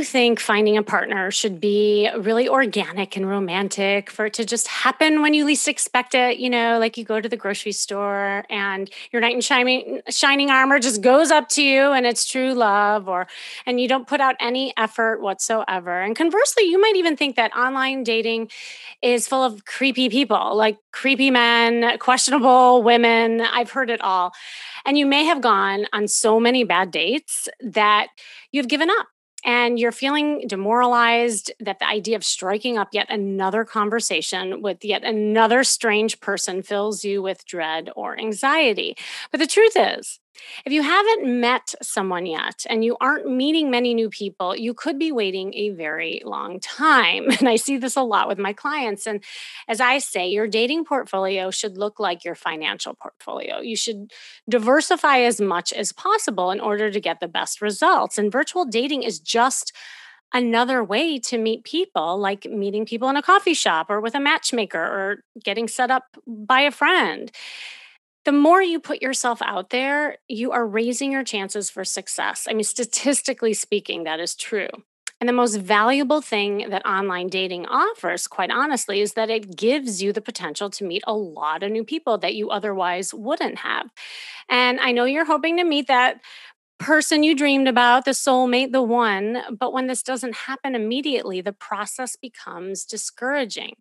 You think finding a partner should be really organic and romantic for it to just happen when you least expect it. You know, like you go to the grocery store and your knight in shining shining armor just goes up to you and it's true love, or and you don't put out any effort whatsoever. And conversely, you might even think that online dating is full of creepy people, like creepy men, questionable women. I've heard it all. And you may have gone on so many bad dates that you've given up and you're feeling demoralized that the idea of striking up yet another conversation with yet another strange person fills you with dread or anxiety. But the truth is, if you haven't met someone yet and you aren't meeting many new people, you could be waiting a very long time. And I see this a lot with my clients. And as I say, your dating portfolio should look like your financial portfolio. You should diversify as much as possible in order to get the best results. And virtual dating is just another way to meet people, like meeting people in a coffee shop or with a matchmaker or getting set up by a friend the more you put yourself out there, you are raising your chances for success. I mean, statistically speaking, that is true. And the most valuable thing that online dating offers, quite honestly, is that it gives you the potential to meet a lot of new people that you otherwise wouldn't have. And I know you're hoping to meet that person you dreamed about, the soulmate, the one. But when this doesn't happen immediately, the process becomes discouraging.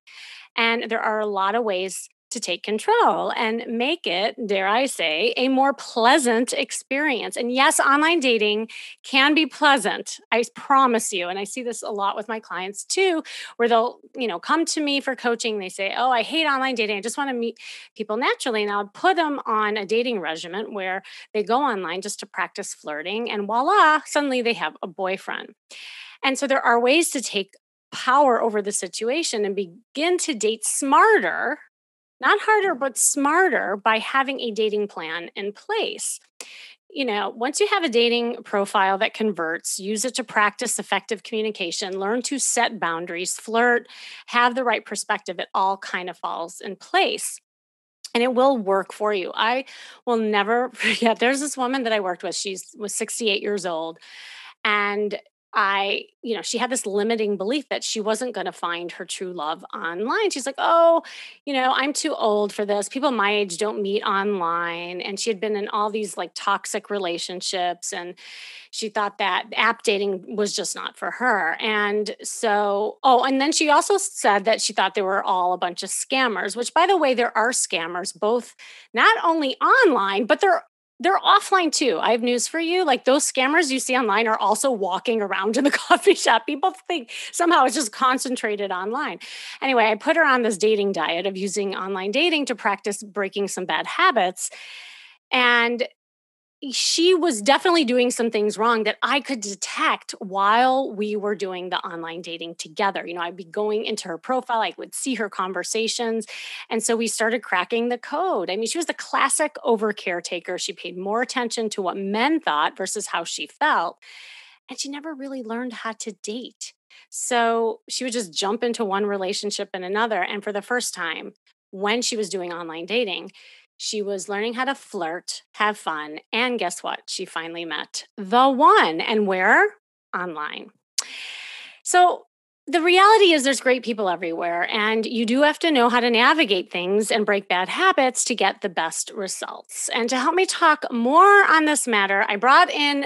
And there are a lot of ways to take control and make it, dare I say, a more pleasant experience. And yes, online dating can be pleasant. I promise you. And I see this a lot with my clients too, where they'll, you know, come to me for coaching. They say, Oh, I hate online dating. I just want to meet people naturally. And I'll put them on a dating regimen where they go online just to practice flirting. And voila, suddenly they have a boyfriend. And so there are ways to take power over the situation and begin to date smarter not harder, but smarter by having a dating plan in place. You know, once you have a dating profile that converts, use it to practice effective communication, learn to set boundaries, flirt, have the right perspective, it all kind of falls in place and it will work for you. I will never forget. There's this woman that I worked with. She's was 68 years old, and I, you know, she had this limiting belief that she wasn't going to find her true love online. She's like, oh, you know, I'm too old for this. People my age don't meet online. And she had been in all these like toxic relationships. And she thought that app dating was just not for her. And so, oh, and then she also said that she thought they were all a bunch of scammers, which by the way, there are scammers both not only online, but they're they're offline too. I have news for you. Like those scammers you see online are also walking around in the coffee shop. People think somehow it's just concentrated online. Anyway, I put her on this dating diet of using online dating to practice breaking some bad habits. And she was definitely doing some things wrong that I could detect while we were doing the online dating together. You know, I'd be going into her profile, I would see her conversations. And so we started cracking the code. I mean, she was the classic over caretaker. She paid more attention to what men thought versus how she felt. And she never really learned how to date. So she would just jump into one relationship and another. And for the first time, when she was doing online dating, she was learning how to flirt, have fun, and guess what? She finally met the one. And where? Online. So the reality is there's great people everywhere and you do have to know how to navigate things and break bad habits to get the best results and to help me talk more on this matter i brought in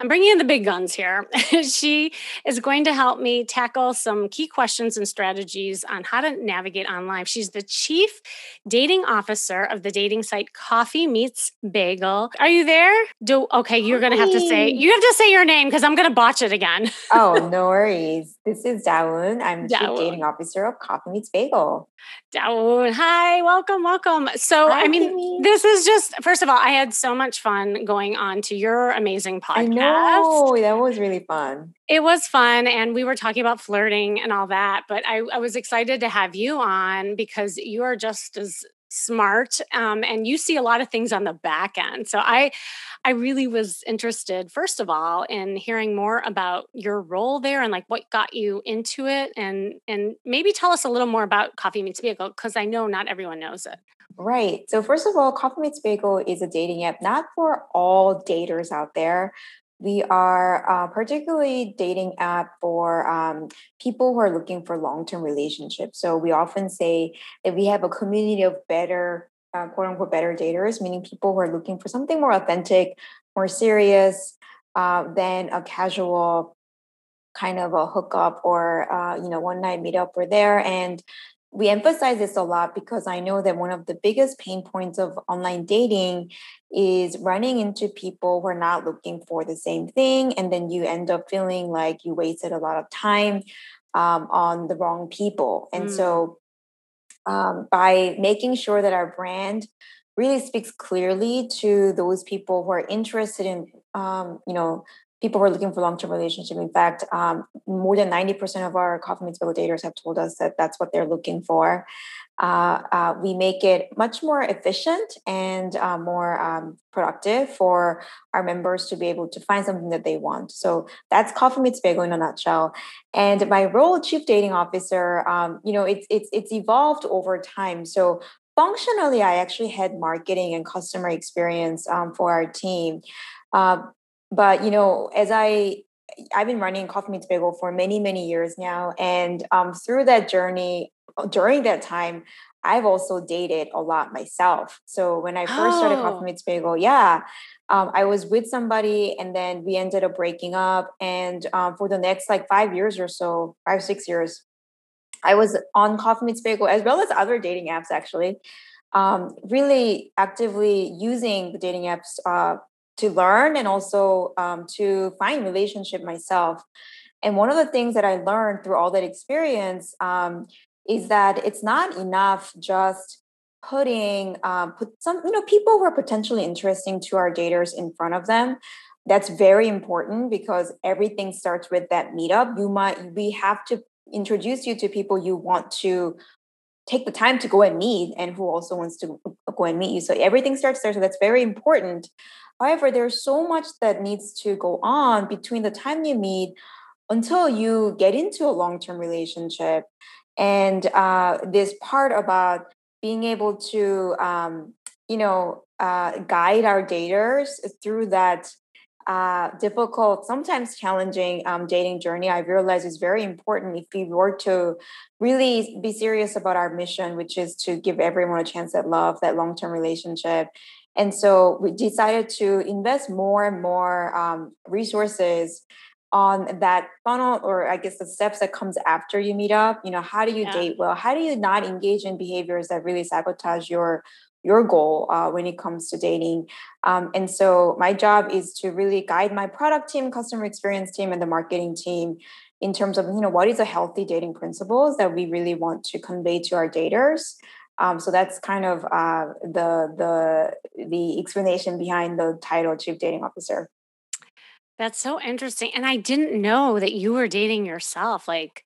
I'm bringing in the big guns here. she is going to help me tackle some key questions and strategies on how to navigate online. She's the chief dating officer of the dating site Coffee Meets Bagel. Are you there? Do okay, you're going to have to say you have to say your name because I'm going to botch it again. oh, no worries. This is Dawoon. I'm the chief dating officer of Coffee Meets Bagel. Dawoon, hi, welcome, welcome. So, hi, I mean, Kimmy. this is just first of all, I had so much fun going on to your amazing podcast I know that was really fun. It was fun, and we were talking about flirting and all that. But I, I was excited to have you on because you are just as smart um, and you see a lot of things on the back end so i i really was interested first of all in hearing more about your role there and like what got you into it and and maybe tell us a little more about coffee meets bagel because i know not everyone knows it Right. So, first of all, Coffee Meets Bagel is a dating app not for all daters out there. We are a particularly dating app for um, people who are looking for long term relationships. So, we often say that we have a community of better, uh, quote unquote, better daters, meaning people who are looking for something more authentic, more serious uh, than a casual kind of a hookup or uh, you know one night meetup. We're there, and we emphasize this a lot because I know that one of the biggest pain points of online dating is running into people who are not looking for the same thing. And then you end up feeling like you wasted a lot of time um, on the wrong people. And mm. so, um, by making sure that our brand really speaks clearly to those people who are interested in, um, you know, people were looking for long-term relationship. In fact, um, more than 90% of our coffee meets bagel daters have told us that that's what they're looking for. Uh, uh, we make it much more efficient and uh, more um, productive for our members to be able to find something that they want. So that's Coffee Meets Bagel in a nutshell. And my role, Chief Dating Officer, um, you know, it's it's it's evolved over time. So functionally, I actually had marketing and customer experience um, for our team. Uh, but you know as i i've been running coffee meets bagel for many many years now and um, through that journey uh, during that time i've also dated a lot myself so when i first oh. started coffee oh. meets bagel yeah um, i was with somebody and then we ended up breaking up and um, for the next like five years or so five six years i was on coffee meets bagel as well as other dating apps actually um, really actively using the dating apps uh, to learn and also um, to find relationship myself. And one of the things that i learned through all that experience um, is that it's not enough just putting um, put some you know people who are potentially interesting to our daters in front of them. That's very important because everything starts with that meetup. You might we have to introduce you to people you want to take the time to go and meet and who also wants to go and meet you. So everything starts there. So that's very important However, there's so much that needs to go on between the time you meet until you get into a long term relationship. And uh, this part about being able to, um, you know, uh, guide our daters through that uh, difficult, sometimes challenging um, dating journey, I realize is very important if we were to really be serious about our mission, which is to give everyone a chance at love, that long term relationship, and so we decided to invest more and more um, resources on that funnel or i guess the steps that comes after you meet up. You know how do you yeah. date well? How do you not engage in behaviors that really sabotage your your goal uh, when it comes to dating? Um, and so my job is to really guide my product team customer experience team and the marketing team in terms of you know what is a healthy dating principles that we really want to convey to our daters um, so that's kind of uh, the the the explanation behind the title chief dating officer. That's so interesting, and I didn't know that you were dating yourself. Like,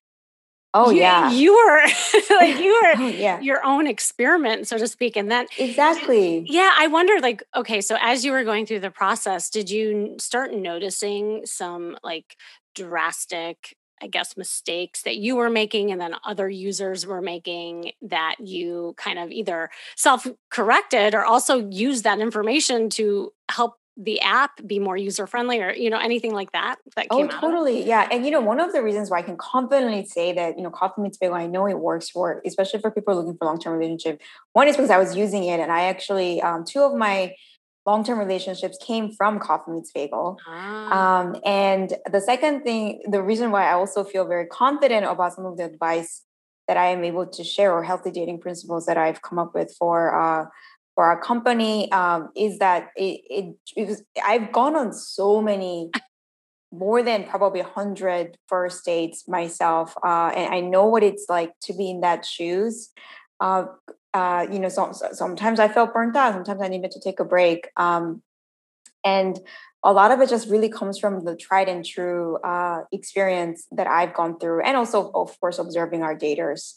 oh you, yeah, you were like you were oh, yeah. your own experiment, so to speak. And then exactly, yeah, I wondered, like, okay, so as you were going through the process, did you start noticing some like drastic I guess, mistakes that you were making and then other users were making that you kind of either self corrected or also use that information to help the app be more user friendly or you know anything like that that oh totally yeah and you know one of the reasons why i can confidently say that you know coffee meets bagel i know it works for especially for people looking for long-term relationship one is because i was using it and i actually um, two of my long-term relationships came from coffee meets bagel ah. um, and the second thing the reason why i also feel very confident about some of the advice that i am able to share or healthy dating principles that i've come up with for uh, for our company um, is that it, it, it was i've gone on so many more than probably 100 first dates myself uh, and i know what it's like to be in that shoes uh, uh, you know, so, sometimes I felt burnt out. Sometimes I needed to take a break. Um, and a lot of it just really comes from the tried and true uh, experience that I've gone through, and also, of course, observing our daters.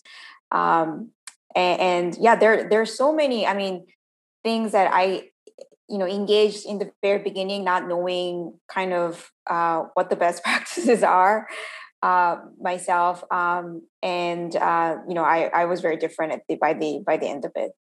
Um, and, and yeah, there there's so many. I mean, things that I you know engaged in the very beginning not knowing kind of uh, what the best practices are uh, myself um, and uh, you know I, I was very different the, by the by the end of it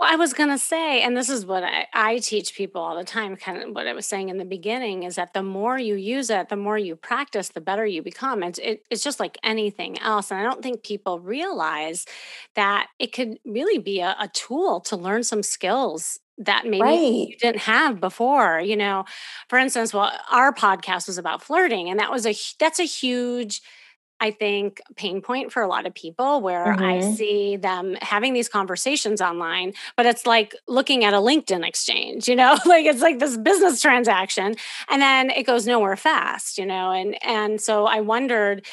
well, I was going to say, and this is what I, I, teach people all the time, kind of what I was saying in the beginning is that the more you use it, the more you practice, the better you become. It's, it, it's just like anything else. And I don't think people realize that it could really be a, a tool to learn some skills that maybe right. you didn't have before you know for instance well our podcast was about flirting and that was a that's a huge I think, pain point for a lot of people where mm-hmm. I see them having these conversations online, but it's like looking at a LinkedIn exchange, you know, like it's like this business transaction and then it goes nowhere fast, you know, and and so I wondered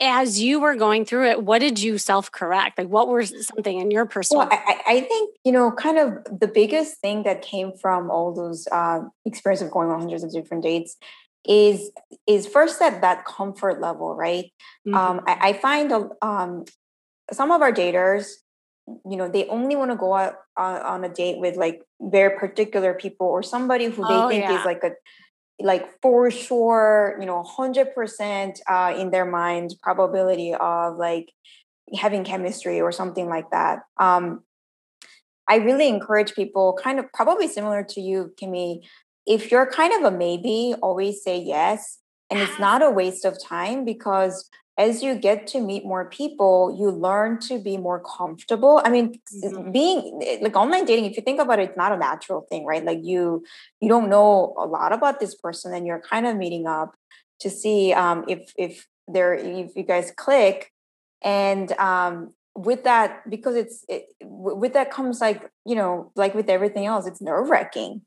as you were going through it, what did you self correct? Like, what was something in your personal? Well, I, I, think you know, kind of the biggest thing that came from all those uh, experience of going on hundreds of different dates is is first at that comfort level, right? Um, mm-hmm. Um, I, I, find um, some of our daters, you know, they only want to go out on, on, a date with like very particular people or somebody who they oh, think yeah. is like a like for sure, you know, 100% uh, in their mind probability of like having chemistry or something like that. Um, I really encourage people, kind of probably similar to you, Kimmy, if you're kind of a maybe, always say yes. And it's not a waste of time because as you get to meet more people, you learn to be more comfortable. I mean, mm-hmm. being like online dating, if you think about it, it's not a natural thing, right? Like you you don't know a lot about this person and you're kind of meeting up to see um, if if there if you guys click. And um, with that, because it's it, with that comes like, you know, like with everything else, it's nerve wracking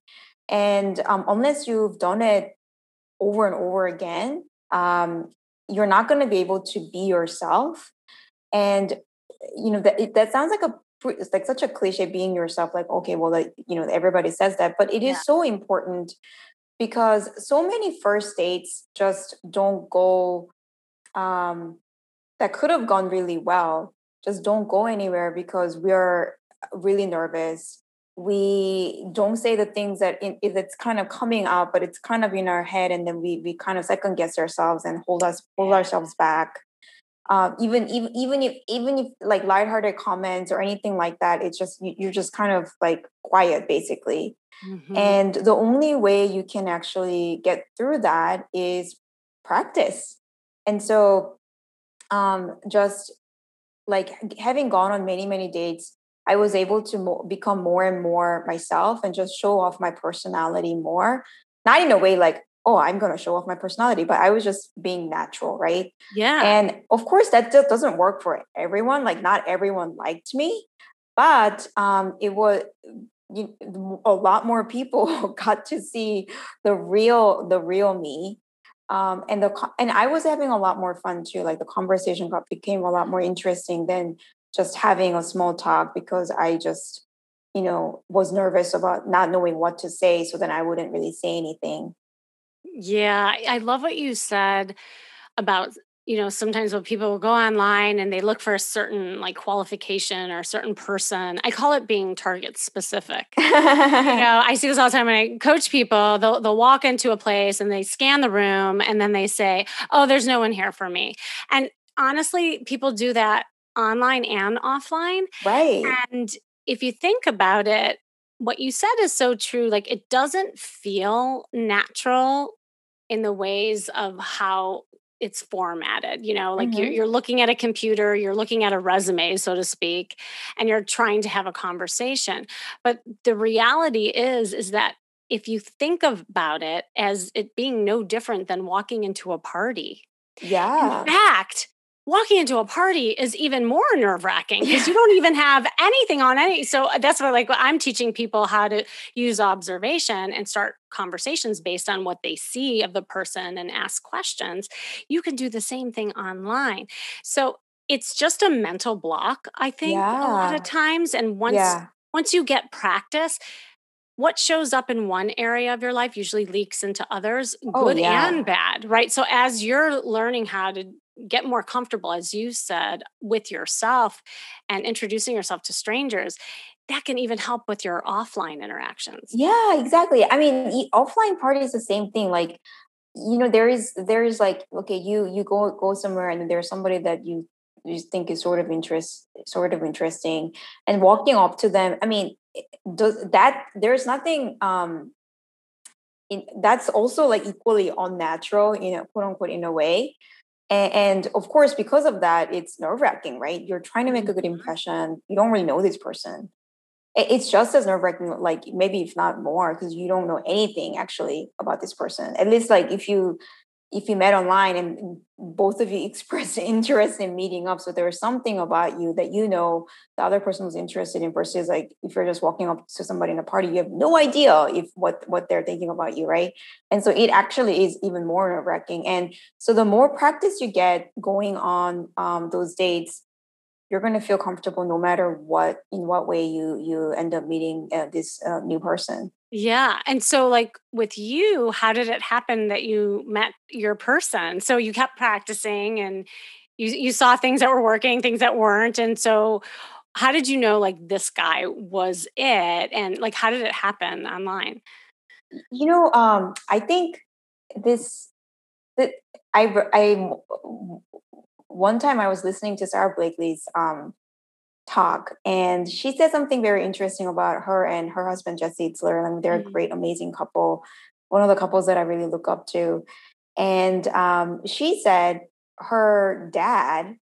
and um, unless you've done it over and over again, um, you're not going to be able to be yourself. And you know that that sounds like a it's like such a cliche being yourself. Like okay, well, like you know everybody says that, but it is yeah. so important because so many first dates just don't go. Um, that could have gone really well just don't go anywhere because we're really nervous we don't say the things that in, it's kind of coming out, but it's kind of in our head, and then we we kind of second guess ourselves and hold us hold ourselves back. Um, even even even if even if like lighthearted comments or anything like that, it's just you're just kind of like quiet basically. Mm-hmm. And the only way you can actually get through that is practice. And so, um, just like having gone on many many dates I was able to mo- become more and more myself and just show off my personality more. Not in a way like, oh, I'm going to show off my personality, but I was just being natural, right? Yeah. And of course, that just doesn't work for everyone. Like, not everyone liked me, but um, it was you, a lot more people got to see the real, the real me. Um, and the and I was having a lot more fun too. Like the conversation got became a lot more interesting than just having a small talk because I just, you know, was nervous about not knowing what to say. So then I wouldn't really say anything. Yeah, I love what you said about you know sometimes when people go online and they look for a certain like qualification or a certain person i call it being target specific you know i see this all the time when i coach people they'll, they'll walk into a place and they scan the room and then they say oh there's no one here for me and honestly people do that online and offline. Right. And if you think about it, what you said is so true. Like it doesn't feel natural in the ways of how it's formatted you know like mm-hmm. you're, you're looking at a computer you're looking at a resume so to speak and you're trying to have a conversation but the reality is is that if you think about it as it being no different than walking into a party yeah in fact walking into a party is even more nerve wracking because you don't even have anything on any. So uh, that's what like I'm teaching people how to use observation and start conversations based on what they see of the person and ask questions. You can do the same thing online. So it's just a mental block, I think, yeah. a lot of times. And once yeah. once you get practice, what shows up in one area of your life usually leaks into others, oh, good yeah. and bad, right? So as you're learning how to get more comfortable, as you said, with yourself and introducing yourself to strangers, that can even help with your offline interactions. Yeah, exactly. I mean, offline part is the same thing. Like, you know, there is there is like, okay, you you go go somewhere and there's somebody that you you think is sort of interest sort of interesting and walking up to them i mean does that there's nothing um in, that's also like equally unnatural you know quote unquote in a way and, and of course because of that it's nerve-wracking right? You're trying to make a good mm-hmm. impression. You don't really know this person. It's just as nerve-wracking like maybe if not more because you don't know anything actually about this person. At least like if you if you met online and both of you expressed interest in meeting up so there was something about you that you know the other person was interested in versus like if you're just walking up to somebody in a party you have no idea if what what they're thinking about you right? And so it actually is even more nerve-wracking. And so the more practice you get going on um, those dates you're going to feel comfortable no matter what in what way you you end up meeting uh, this uh, new person yeah. And so, like with you, how did it happen that you met your person? So you kept practicing and you, you saw things that were working, things that weren't. And so, how did you know like this guy was it? And like, how did it happen online? You know, um, I think this, that I, I, one time I was listening to Sara Blakely's um, talk and she said something very interesting about her and her husband jesse itzler. I mean, they're mm-hmm. a great amazing couple one of the couples that i really look up to. And um, she said her dad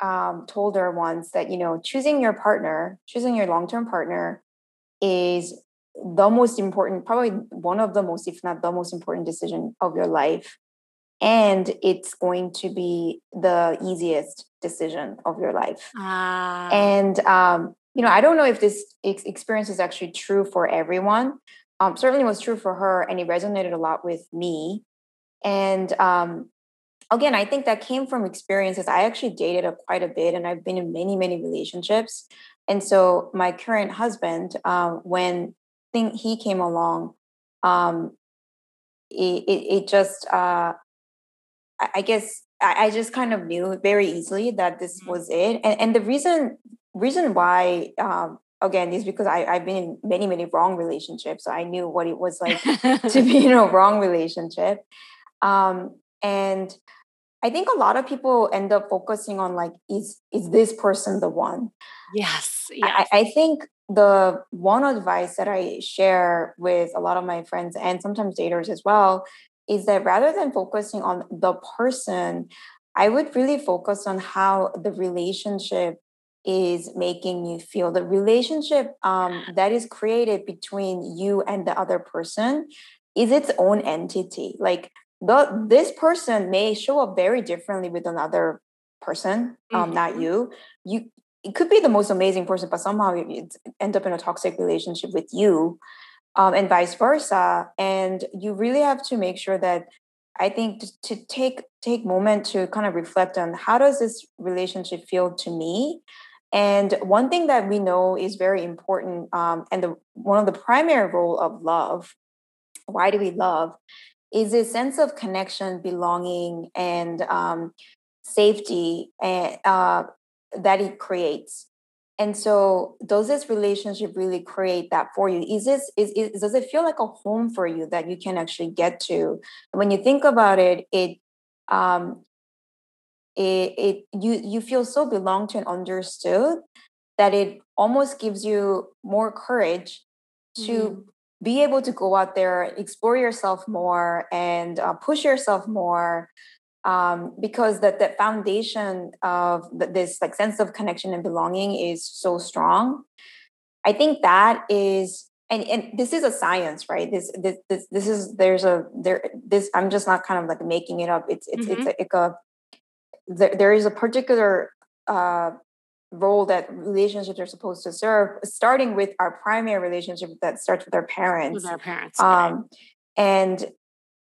um, told her once that you know choosing your partner choosing your long-term partner is the most important probably one of the most if not the most important decision of your life and it's going to be the easiest decision of your life. Ah. And um, you know, I don't know if this ex- experience is actually true for everyone. Um, certainly was true for her, and it resonated a lot with me. And um, again, I think that came from experiences. I actually dated a, quite a bit, and I've been in many, many relationships. And so, my current husband, um, when thing he came along, um, it, it, it just uh, I guess I, just kind of knew very easily that this mm-hmm. was it. And, and the reason reason why um, again is because I, I've been in many, many wrong relationships. So I knew what it was like to be in a wrong relationship. Um, and I think a lot of people end up focusing on like, is is this person the one? Yes. Yeah. I, I think the one advice that I share with a lot of my friends and sometimes daters as well is that rather than focusing on the person, I would really focus on how the relationship is making you feel. The relationship um, that is created between you and the other person is its own entity. Like the this person may show up very differently with another person, um, mm-hmm. not you. You it could be the most amazing person, but somehow you end up in a toxic relationship with you um, and vice versa. And you really have to make sure that I think to take take moment to kind of reflect on how does this relationship feel to me. And one thing that we know is very important, um, and the one of the primary role of love. Why do we love? Is a sense of connection, belonging, and um, safety, and uh, that it creates and so does this relationship really create that for you is this is, is does it feel like a home for you that you can actually get to when you think about it it um it, it you you feel so belonged to and understood that it almost gives you more courage to mm. be able to go out there explore yourself more and uh, push yourself more um, because that the foundation of this like sense of connection and belonging is so strong. I think that is and, and this is a science right this, this this this is there's a there this i'm just not kind of like making it up it's it's mm-hmm. it's, a, a there, there is a particular uh, role that relationships are supposed to serve starting with our primary relationship that starts with our parents with our parents um, right. and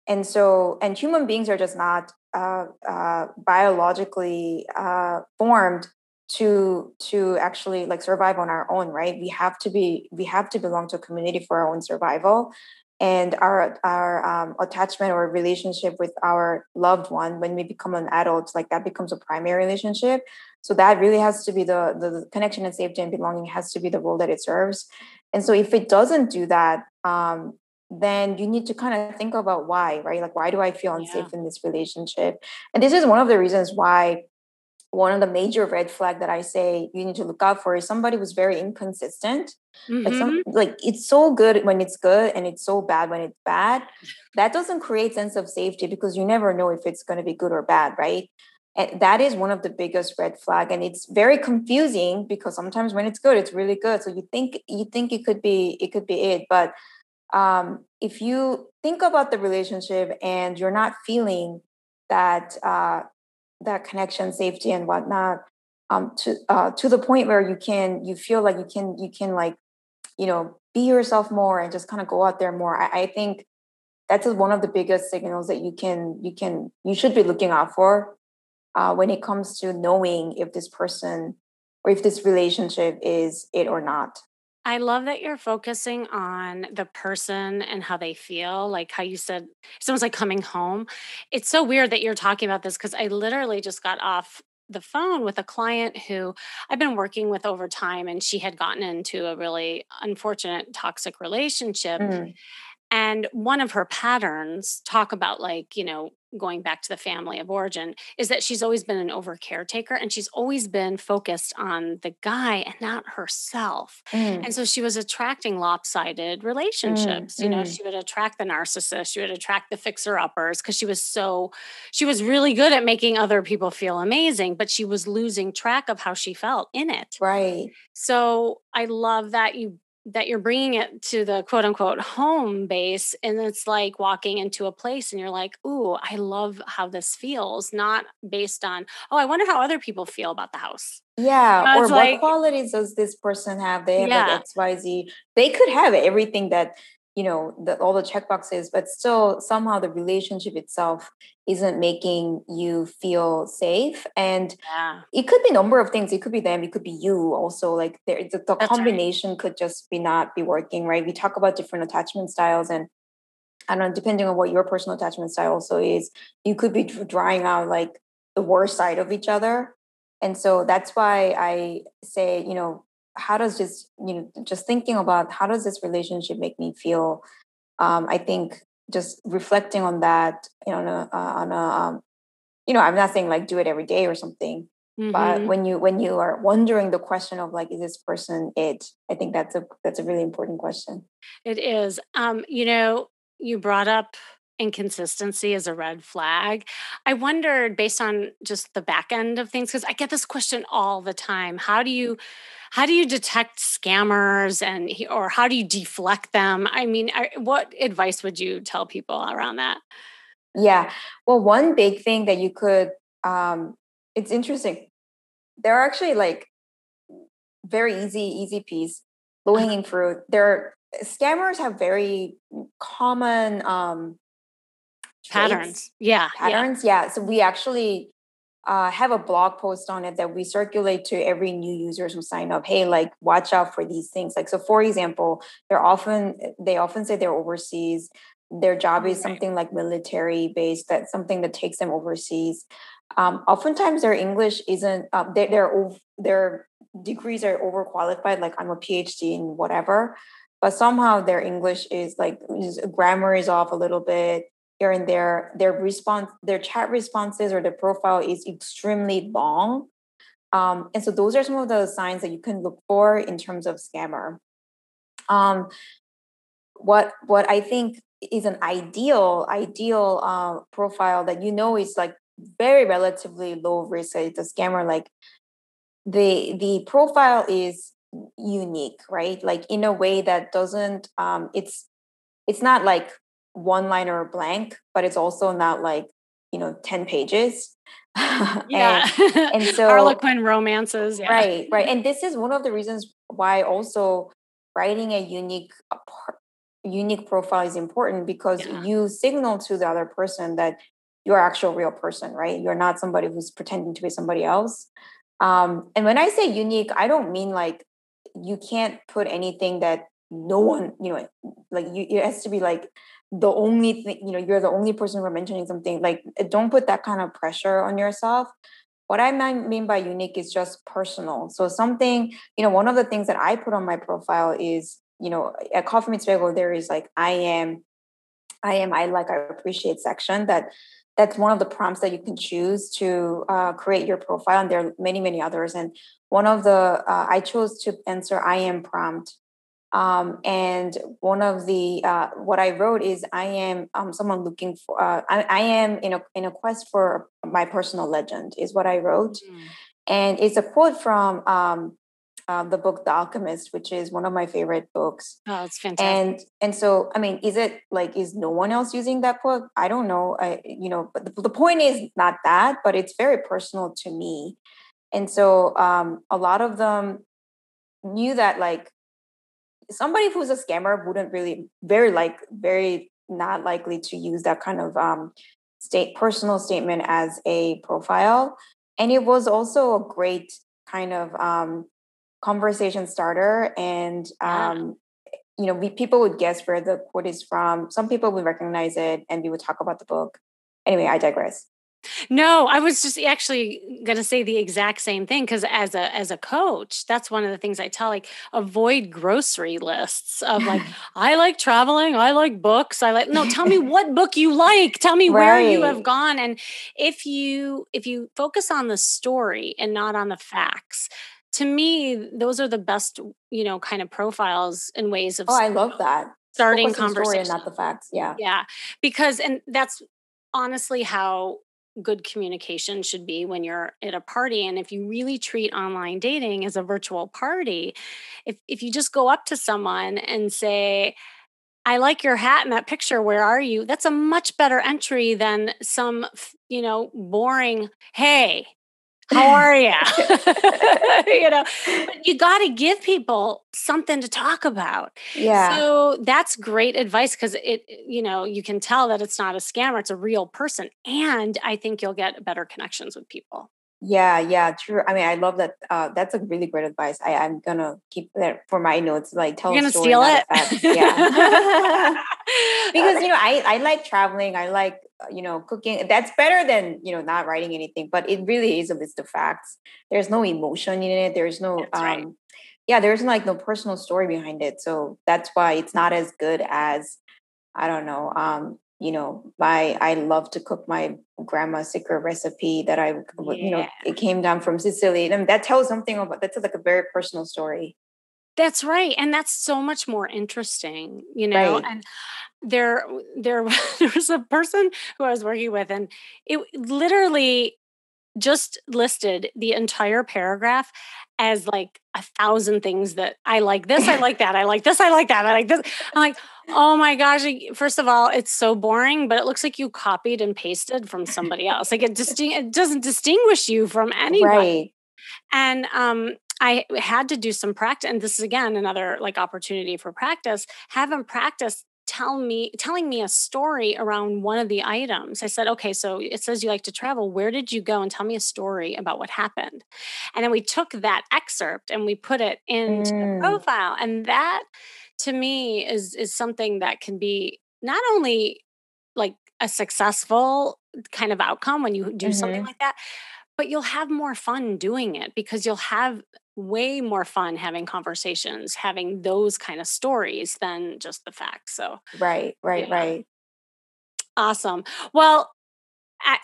and so and human beings are just not uh, uh, biologically uh, formed to to actually like survive on our own right? We have to be we have to belong to a community for our own survival. And our our um, attachment or relationship with our loved one when we become an adult like that becomes a primary relationship. So that really has to be the, the, connection and safety and belonging has to be the role that it serves. And so if it doesn't do that um, then you need to kind of think about why right like why do i feel unsafe yeah. in this relationship and this is one of the reasons why one of the major red flag that I say you need to look out for is somebody who's very inconsistent. Mm-hmm. Like some mm-hmm. like it's so good when it's good and it's so bad when it's bad. That doesn't create sense of safety because you never know if it's going to be good or bad, right? And that is one of the biggest red flag and it's very confusing because sometimes when it's good it's really good. So you think you think it could be it could be it, but um, if you think about the relationship and you're not feeling that uh, that connection, safety, and whatnot, um, to uh, to the point where you can you feel like you can you can like you know be yourself more and just kind of go out there more. I, I think that's one of the biggest signals that you can you can you should be looking out for uh, when it comes to knowing if this person or if this relationship is it or not. I love that you're focusing on the person and how they feel, like how you said someone's like coming home. It's so weird that you're talking about this because I literally just got off the phone with a client who I've been working with over time, and she had gotten into a really unfortunate toxic relationship. Mm. And one of her patterns talk about like, you know, going back to the family of origin is that she's always been an over caretaker and she's always been focused on the guy and not herself. Mm. And so she was attracting lopsided mm, relationships. Mm. You know, mm. she would attract the narcissist, she would attract the fixer uppers because she was so, she was really good at making other people feel amazing, but she was losing track of how she felt in it. Right. So I love that you that you're bringing it to the quote unquote home base and it's like walking into a place and you're like ooh i love how this feels not based on oh i wonder how other people feel about the house. Yeah or like, what qualities does this person have? They have yeah. like xyz they could have everything that you know the, all the check boxes but still somehow the relationship itself isn't making you feel safe and yeah. it could be a number of things it could be them it could be you also like there the, the combination right. could just be not be working right we talk about different attachment styles and I don't know, depending on what your personal attachment style also is, you could be drying out like the worst side of each other. And so that's why I say, you know, how does just you know just thinking about how does this relationship make me feel? Um, i think just reflecting on that you know on a, uh, on a um, you know i'm not saying like do it every day or something mm-hmm. but when you when you are wondering the question of like is this person it? I think that's a that's a really important question. It is. Um you know you brought up inconsistency is a red flag. I wondered based on just the back end of things because I get this question all the time. How do you how do you detect scammers and or how do you deflect them? I mean, what advice would you tell people around that? Yeah. Well, one big thing that you could um it's interesting. There are actually like very easy easy piece low hanging uh-huh. fruit. There scammers have very common um patterns. Yeah. Patterns. Yeah. yeah. So we actually uh, have a blog post on it that we circulate to every new users who sign up. Hey, like watch out for these things. Like so, for example, they're often they often say they're overseas. Their job is something like military based. That's something that takes them overseas. Um, oftentimes, their English isn't. Uh, their their their degrees are overqualified. Like I'm a PhD in whatever, but somehow their English is like grammar is off a little bit here and there their response their chat responses or their profile is extremely long. Um, and so those are some of the signs that you can look for in terms of scammer. Um, what what i think is an ideal ideal uh, profile that you know is like very relatively low risk like the scammer like the the profile is unique right? Like in a way that doesn't um it's it's not like one liner or blank, but it's also not like, you know, 10 pages. yeah. and, and so Harlequin romances. Yeah. Right, right. And this is one of the reasons why also writing a unique unique profile is important because yeah. you signal to the other person that you're actual real person, right? You're not somebody who's pretending to be somebody else. Um, and when I say unique, I don't mean like you can't put anything that no one, you know, like you, it has to be like the only thing, you know, you're the only person who are mentioning something. Like, don't put that kind of pressure on yourself. What I mean by unique is just personal. So something, you know, one of the things that I put on my profile is, you know, at Coffee Meets Bagel, there is like I am, I am, I like, I appreciate section that that's one of the prompts that you can choose to uh, create your profile and there are many many others and one of the uh, i chose to answer i am prompt um, and one of the uh, what i wrote is i am um, someone looking for uh, I, I, am in a, in a quest for my personal legend is what i wrote mm. and it's a quote from um, uh, the book The Alchemist, which is one of my favorite books. Oh, it's fantastic. And and so, I mean, is it like is no one else using that book? I don't know. I you know, but the, the point is not that, but it's very personal to me. And so, um, a lot of them knew that like somebody who's a scammer wouldn't really very like very not likely to use that kind of um, state personal statement as a profile. And it was also a great kind of um, conversation starter and um, you know we, people would guess where the quote is from. Some people would recognize it and we would talk about the book. Anyway i digress no, I was just actually going to say the exact same thing because as a as a coach, that's one of the things I tell like avoid grocery lists of like I like traveling, I like books, I like no, tell me what book you like, tell me right. where you have gone and if you if you focus on the story and not on the facts, to me, those are the best, you know, kind of profiles and ways of. Oh, I love that. Starting conversation, not the facts. Yeah, yeah, because and that's honestly how good communication should be when you're at a party and if you really treat online dating as a virtual party if if you just go up to someone and say I like your hat in that picture. Where are you? That's a much better entry than some, you know, boring, hey, how are you? you know, but you got to give people something to talk about. Yeah. So that's great advice because it, you know, you can tell that it's not a scammer, it's a real person. And I think you'll get better connections with people. Yeah, yeah, true. I mean, I love that. Uh, that's a really great advice. I, I'm gonna keep that for my notes. Like, tell You're gonna steal it. Yeah, because you know, I I like traveling. I like you know cooking. That's better than you know not writing anything. But it really is a list of facts. There's no emotion in it. There's no that's um, right. yeah. There's like no personal story behind it. So that's why it's not as good as I don't know. Um, you know my i love to cook my grandma's secret recipe that i yeah. you know it came down from sicily and that tells something about that's like a very personal story that's right and that's so much more interesting you know right. and there there there was a person who i was working with and it literally just listed the entire paragraph as like a thousand things that I like this, I like that, I like this, I like that, I like this. I'm like, oh my gosh. First of all, it's so boring, but it looks like you copied and pasted from somebody else. Like it just it doesn't distinguish you from anybody. Right. And um I had to do some practice, and this is again another like opportunity for practice. Have them practice tell me telling me a story around one of the items. I said okay so it says you like to travel. Where did you go? And tell me a story about what happened. And then we took that excerpt and we put it into mm. the profile. And that to me is is something that can be not only like a successful kind of outcome when you do mm-hmm. something like that but you'll have more fun doing it because you'll have way more fun having conversations, having those kind of stories than just the facts. So, right, right, yeah. right. Awesome. Well, I,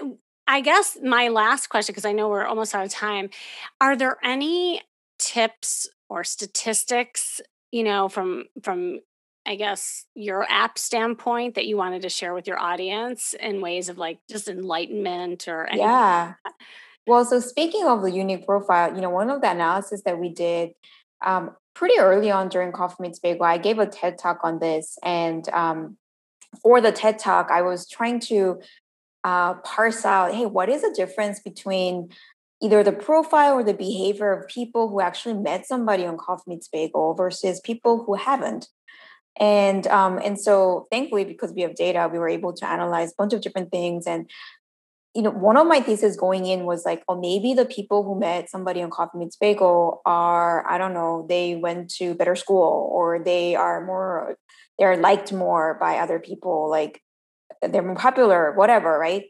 I guess my last question, because I know we're almost out of time, are there any tips or statistics, you know, from from I guess your app standpoint that you wanted to share with your audience in ways of like just enlightenment or anything? Yeah. Like well, so speaking of the unique profile, you know, one of the analysis that we did um, pretty early on during Coffee Meets Bagel, I gave a TED talk on this. And um, for the TED talk, I was trying to uh, parse out, hey, what is the difference between either the profile or the behavior of people who actually met somebody on Coffee Meets Bagel versus people who haven't? And um, and so thankfully, because we have data, we were able to analyze a bunch of different things. And you know, one of my thesis going in was like, oh, maybe the people who met somebody on Coffee Meets Bagel are, I don't know, they went to better school or they are more, they're liked more by other people, like they're more popular, whatever, right?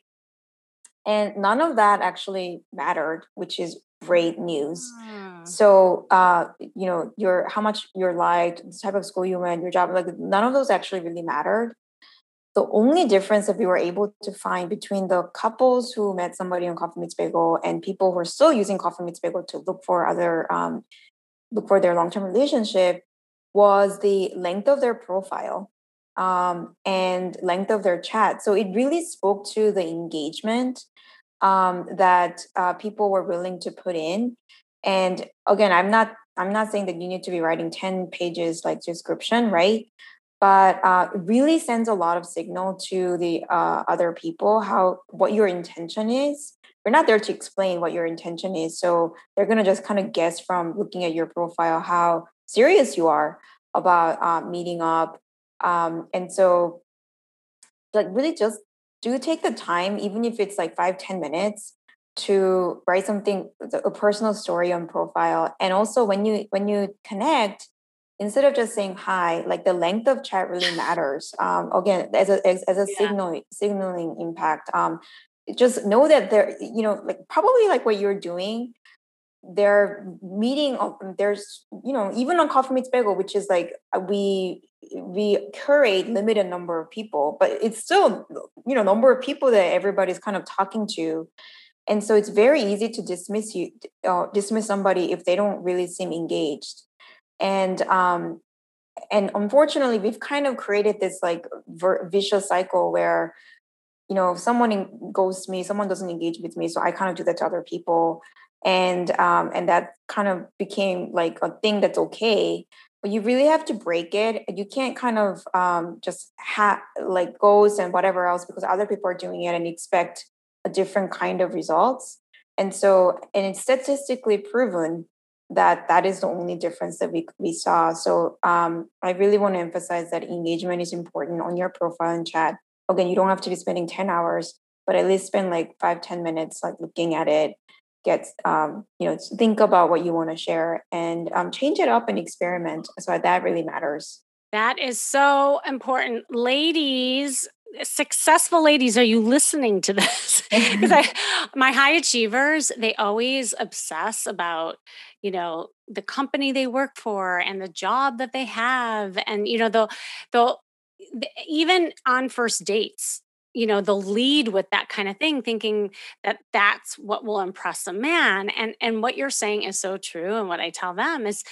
And none of that actually mattered, which is great news. Mm. So, uh, you know, your how much you're liked, the type of school you went, your job, like none of those actually really mattered the only difference that we were able to find between the couples who met somebody on Coffee Meets Bagel and people who are still using Coffee Meets Bagel to look for other um, look for their long term relationship was the length of their profile um, and length of their chat. So it really spoke to the engagement um, that uh, people were willing to put in. And again, I'm not I'm not saying that you need to be writing 10 pages like description, right? But uh, it really sends a lot of signal to the uh, other people how what your intention is. We're not there to explain what your intention is so they're going to just kind of guess from looking at your profile how serious you are about uh, meeting up. Um, and so like really just do take the time even if it's like five ten minutes to write something a personal story on profile. And also when you when you connect instead of just saying hi, like the length of chat really matters. Um, again, as a as, as a yeah. signal signaling impact. Um, just know that they're you know like probably like what you're doing. They're meeting. There's you know even on Coffee Meets Bagel, which is like uh, we we curate limited number of people, but it's still you know number of people that everybody's kind of talking to. And so it's very easy to dismiss you, uh, dismiss somebody if they don't really seem engaged and um and unfortunately we've kind of created this like ver- vicious cycle where you know someone goes to me someone doesn't engage with me so i kind of do that to other people. And um and that kind of became like a thing that's okay but you really have to break it. You can't kind of um just have like goes and whatever else because other people are doing it and expect a different kind of results. And so and it's statistically proven that that is the only difference that we we saw. So um, I really want to emphasize that engagement is important on your profile and chat. Again, you don't have to be spending 10 hours, but at least spend like five ten minutes like looking at it, get um, you know, think about what you want to share and um, change it up and experiment. So that really matters. That is so important. Ladies, successful ladies are you listening to this? Because i my high achievers they always obsess about you know the company they work for and the job that they have and you know they'll they'll even on first dates you know they'll lead with that kind of thing thinking that that's what will impress a man and and what you're saying is so true and what i tell them is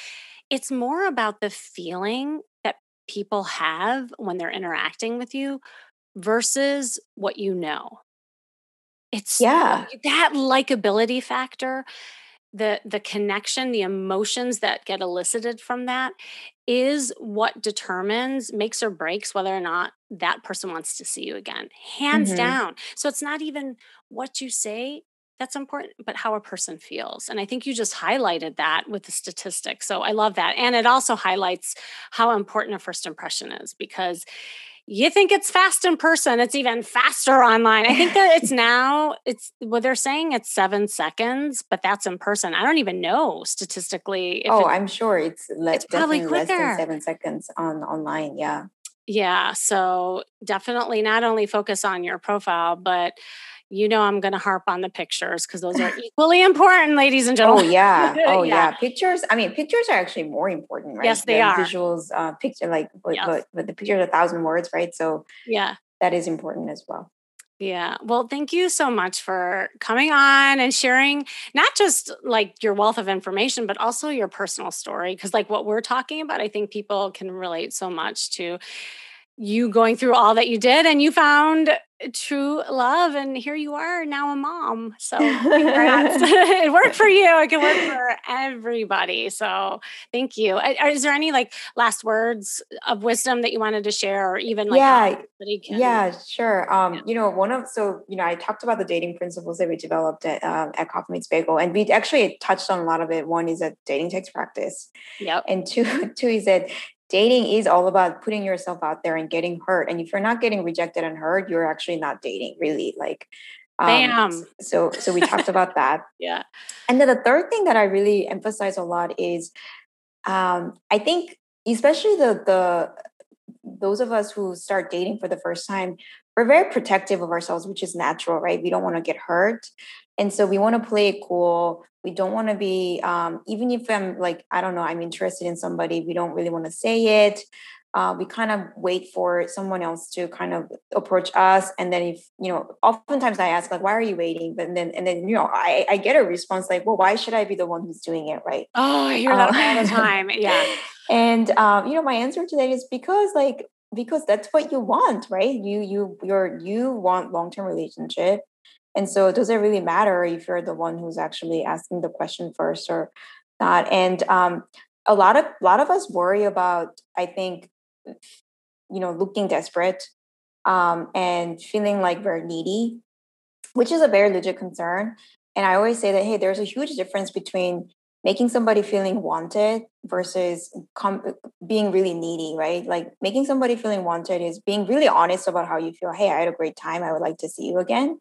it's more about the feeling that people have when they're interacting with you versus what you know. It's yeah, that likability factor, the the connection, the emotions that get elicited from that is what determines makes or breaks whether or not that person wants to see you again. Hands mm-hmm. down. So it's not even what you say that's important, but how a person feels. And I think you just highlighted that with the statistics. So I love that. And it also highlights how important a first impression is because you think it's fast in person it's even faster online. I think that it's now it's what they're saying it's seven seconds but that's in person. I don't even know statistically oh i'm sure it's, le- it's probably quicker. less than seven seconds on online yeah. Yeah so definitely not only focus on your profile but you know I'm going to harp on the pictures because those are equally important, ladies and oh, gentlemen. Oh yeah, oh yeah. yeah. Pictures. I mean, pictures are actually more important, right? Yes, they the are. Visuals, uh, picture like, but, yes. but, but the picture is a thousand words, right? So yeah, that is important as well. Yeah. Well, thank you so much for coming on and sharing not just like your wealth of information, but also your personal story. Cause like what we're talking about, I think people can relate so much to you going through all that you did and you found true love and here you are now a mom. So it worked for you it can work for everybody so thank you. Is there any like last words of wisdom that you wanted to share or even like yeah yeah sure um yeah. you know one of so you know i talked about the dating principles that we developed at, um, at coffee meets bagel and we actually touched on a lot of it. One is that dating takes practice yeah and two two is that dating is all about putting yourself out there and getting hurt. And if you're not getting rejected and hurt, you're actually not dating really. Like Um, Bam. So so we talked about that. Yeah. And then the third thing that I really emphasize a lot is um, I think especially the the those of us who start dating for the first time, we're very protective of ourselves, which is natural, right? We don't want to get hurt. And so we want to play it cool. We don't want to be, um, even if I'm like, I don't know, I'm interested in somebody, we don't really want to say it. Uh, we kind of wait for someone else to kind of approach us. And then if you know oftentimes i ask like why are you waiting? But then and then you know i, I get a response like well why should i be the one who's doing it? Right? Oh i hear that um, all the time. Yeah. and um, you know my answer to that is because like because that's what you want right? You you you're you want long-term relationship and so it does it really matter if you're the one who's actually asking the question first or not? And um, a lot of a lot of us worry about i think you know looking desperate um, and feeling like we're needy which is a very legit concern. And i always say that hey there's a huge difference between making somebody feeling wanted versus com- being really needy right? Like making somebody feeling wanted is being really honest about how you feel. Hey i had a great time. I would like to see you again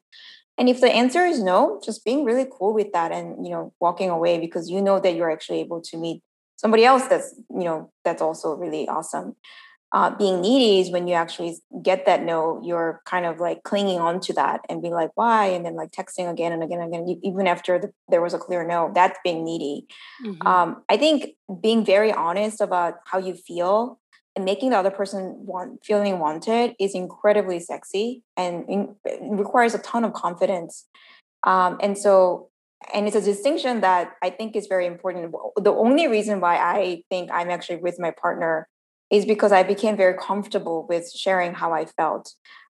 and if the answer is no just being really cool with that and you know walking away because you know that you're actually able to meet somebody else that's you know that's also really awesome uh, being needy is when you actually get that no, you're kind of like clinging on to that and being like, why? And then like texting again and again and again, even after the, there was a clear no, that's being needy. Mm-hmm. Um, I think being very honest about how you feel and making the other person want feeling wanted is incredibly sexy and in, requires a ton of confidence. Um, and so, and it's a distinction that I think is very important. The only reason why I think I'm actually with my partner is because I became very comfortable with sharing how I felt.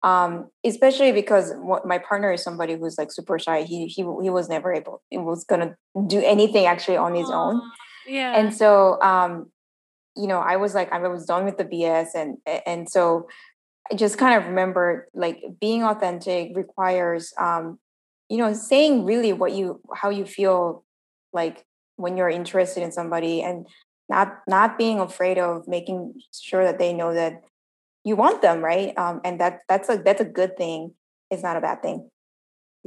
Um, especially because what, my partner is somebody who's like super shy. He he he was never able. He was gonna do anything actually on his own. Yeah. And so, um, you know, I was like, I was done with the BS, and and so I just kind of remember like being authentic requires, um, you know, saying really what you how you feel like when you're interested in somebody and not not being afraid of making sure that they know that you want them right? Um, and that that's a that's a good thing. It's not a bad thing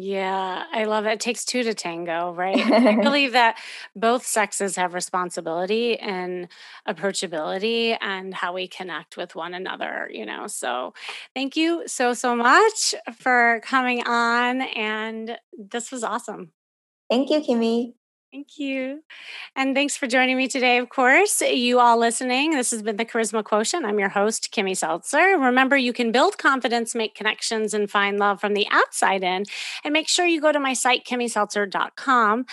yeah, I love it. It takes two to tango, right? I believe that both sexes have responsibility and approachability and how we connect with one another, you know. So, thank you so, so much for coming on. And this was awesome. Thank you, Kimmy. Thank you. And thanks for joining me today, of course. You all listening, this has been the Charisma Quotient. I'm your host, Kimmy Seltzer. Remember, you can build confidence, make connections, and find love from the outside in. And make sure you go to my site, kimmyseltzer.com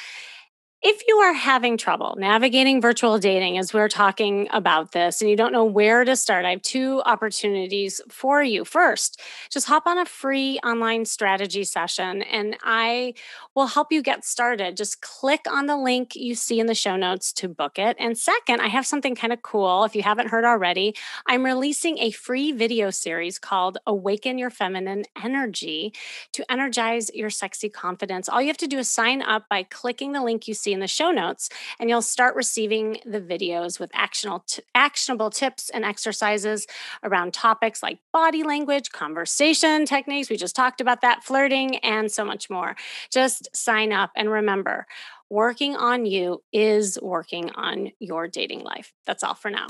if you are having trouble navigating virtual dating as we're talking about this and you don't know where to start, I have two opportunities for you. First, just hop on a free online strategy session and I will help you get started. Just click on the link you see in the show notes to book it. And second, I have something kind of cool. If you haven't heard already, I'm releasing a free video series called Awaken Your Feminine Energy to energize your sexy confidence. All you have to do is sign up by clicking the link you see in the show notes, and you'll start receiving the videos with actionable, t- actionable tips and exercises around topics like body language, conversation techniques. We just talked about that, flirting, and so much more. Just sign up and remember, working on you is working on your dating life. That's all for now.